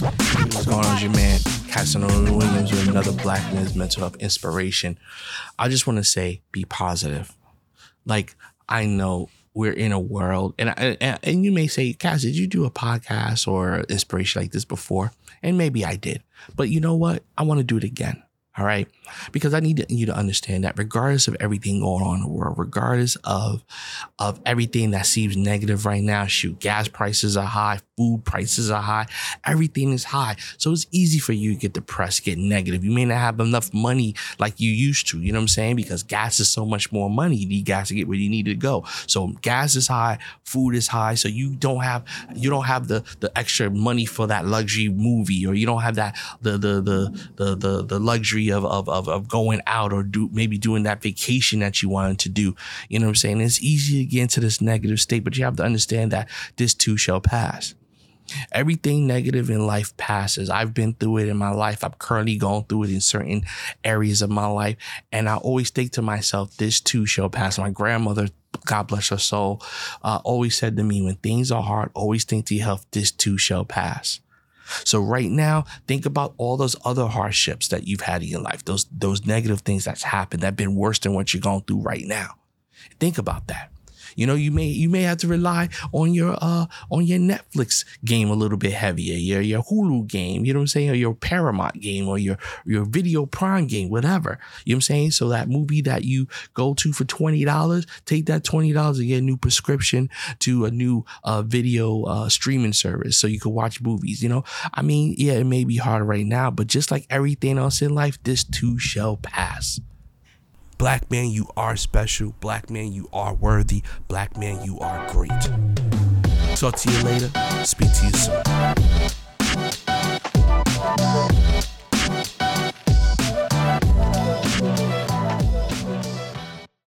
What's going on, your man? Casanova Williams with another Black Men's Mental Health Inspiration. I just want to say, be positive. Like, I know we're in a world, and and, and you may say, Cass, did you do a podcast or inspiration like this before? And maybe I did. But you know what? I want to do it again. All right. Because I need you to understand that regardless of everything going on in the world, regardless of, of everything that seems negative right now, shoot, gas prices are high, food prices are high, everything is high. So it's easy for you to get depressed, get negative. You may not have enough money like you used to, you know what I'm saying? Because gas is so much more money. You need gas to get where you need to go. So gas is high, food is high. So you don't have, you don't have the, the extra money for that luxury movie or you don't have that, the, the, the, the, the, the luxury of, of, of, of going out or do maybe doing that vacation that you wanted to do. You know what I'm saying? It's easy to get into this negative state, but you have to understand that this too shall pass. Everything negative in life passes. I've been through it in my life. I'm currently going through it in certain areas of my life. And I always think to myself, this too shall pass. My grandmother, God bless her soul, uh, always said to me, when things are hard, always think to yourself, this too shall pass. So right now, think about all those other hardships that you've had in your life, those those negative things that's happened that been worse than what you're going through right now. Think about that. You know, you may you may have to rely on your uh on your Netflix game a little bit heavier, your your Hulu game, you know what I'm saying, or your Paramount game or your your video prime game, whatever. You know what I'm saying? So that movie that you go to for twenty dollars, take that twenty dollars and get a new prescription to a new uh video uh streaming service so you can watch movies. You know, I mean, yeah, it may be hard right now, but just like everything else in life, this too shall pass. Black man, you are special. Black man, you are worthy. Black man, you are great. Talk to you later. Speak to you soon.